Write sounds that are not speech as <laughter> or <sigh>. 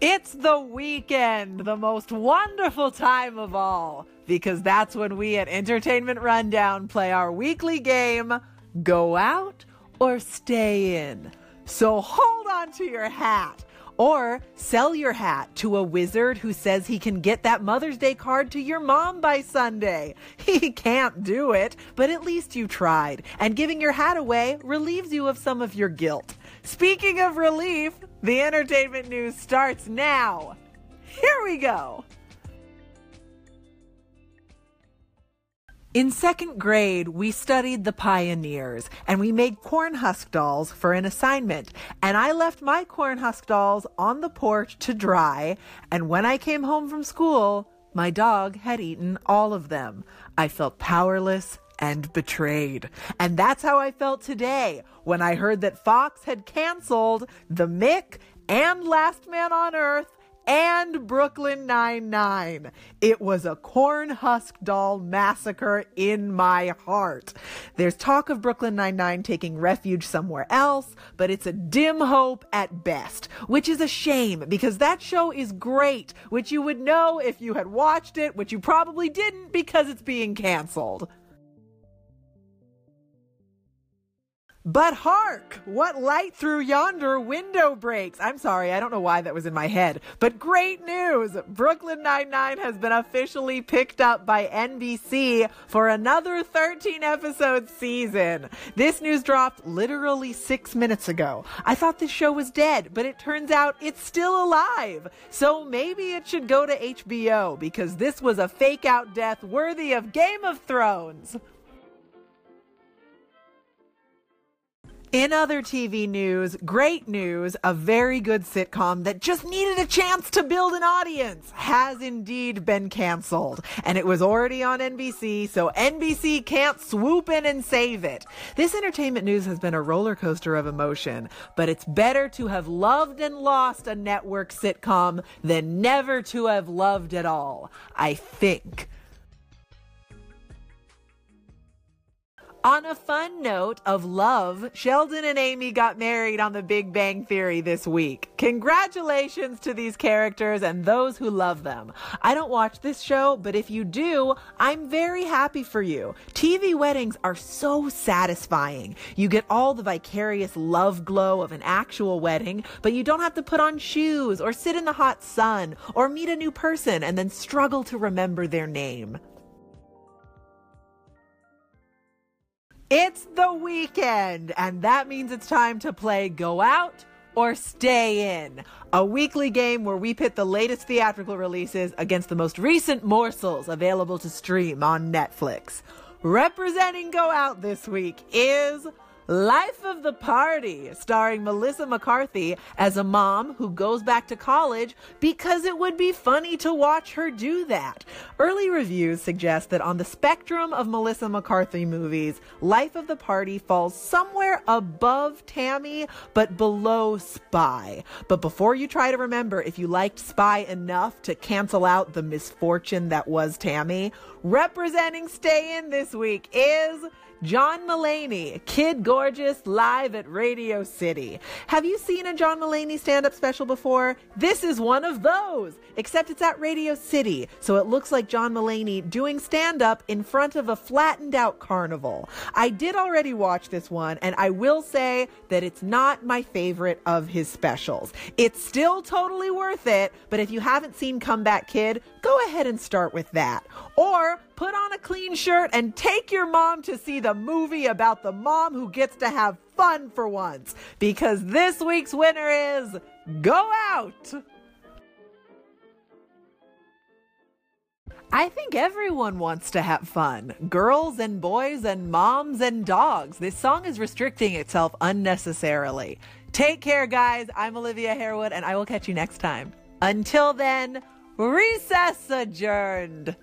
It's the weekend, the most wonderful time of all, because that's when we at Entertainment Rundown play our weekly game Go Out or Stay In. So hold on to your hat. Or sell your hat to a wizard who says he can get that Mother's Day card to your mom by Sunday. <laughs> He can't do it, but at least you tried. And giving your hat away relieves you of some of your guilt. Speaking of relief, the entertainment news starts now. Here we go. In second grade, we studied the pioneers and we made corn husk dolls for an assignment. And I left my corn husk dolls on the porch to dry. And when I came home from school, my dog had eaten all of them. I felt powerless and betrayed. And that's how I felt today when I heard that Fox had canceled The Mick and Last Man on Earth and Brooklyn Nine-Nine. It was a corn husk doll massacre in my heart. There's talk of Brooklyn Nine-Nine taking refuge somewhere else, but it's a dim hope at best, which is a shame because that show is great, which you would know if you had watched it, which you probably didn't because it's being canceled. But hark! What light through yonder window breaks? I'm sorry, I don't know why that was in my head. But great news! Brooklyn Nine-Nine has been officially picked up by NBC for another 13 episode season. This news dropped literally six minutes ago. I thought this show was dead, but it turns out it's still alive. So maybe it should go to HBO because this was a fake out death worthy of Game of Thrones. In other TV news, great news, a very good sitcom that just needed a chance to build an audience has indeed been canceled. And it was already on NBC, so NBC can't swoop in and save it. This entertainment news has been a roller coaster of emotion, but it's better to have loved and lost a network sitcom than never to have loved at all. I think. On a fun note of love, Sheldon and Amy got married on The Big Bang Theory this week. Congratulations to these characters and those who love them. I don't watch this show, but if you do, I'm very happy for you. TV weddings are so satisfying. You get all the vicarious love glow of an actual wedding, but you don't have to put on shoes or sit in the hot sun or meet a new person and then struggle to remember their name. It's the weekend, and that means it's time to play Go Out or Stay In, a weekly game where we pit the latest theatrical releases against the most recent morsels available to stream on Netflix. Representing Go Out this week is Life of the Party, starring Melissa McCarthy as a mom who goes back to college because it would be funny to watch her do that. Early reviews suggest that on the spectrum of Melissa McCarthy movies, Life of the Party falls somewhere above Tammy but below Spy. But before you try to remember if you liked Spy enough to cancel out the misfortune that was Tammy, representing Stay In this week is John Mulaney, Kid Gorgeous, live at Radio City. Have you seen a John Mulaney stand up special before? This is one of those, except it's at Radio City, so it looks like John Mulaney doing stand up in front of a flattened out carnival. I did already watch this one, and I will say that it's not my favorite of his specials. It's still totally worth it, but if you haven't seen Comeback Kid, go ahead and start with that. Or put on a clean shirt and take your mom to see the movie about the mom who gets to have fun for once. Because this week's winner is Go Out! I think everyone wants to have fun. Girls and boys and moms and dogs. This song is restricting itself unnecessarily. Take care, guys. I'm Olivia Harewood, and I will catch you next time. Until then, recess adjourned.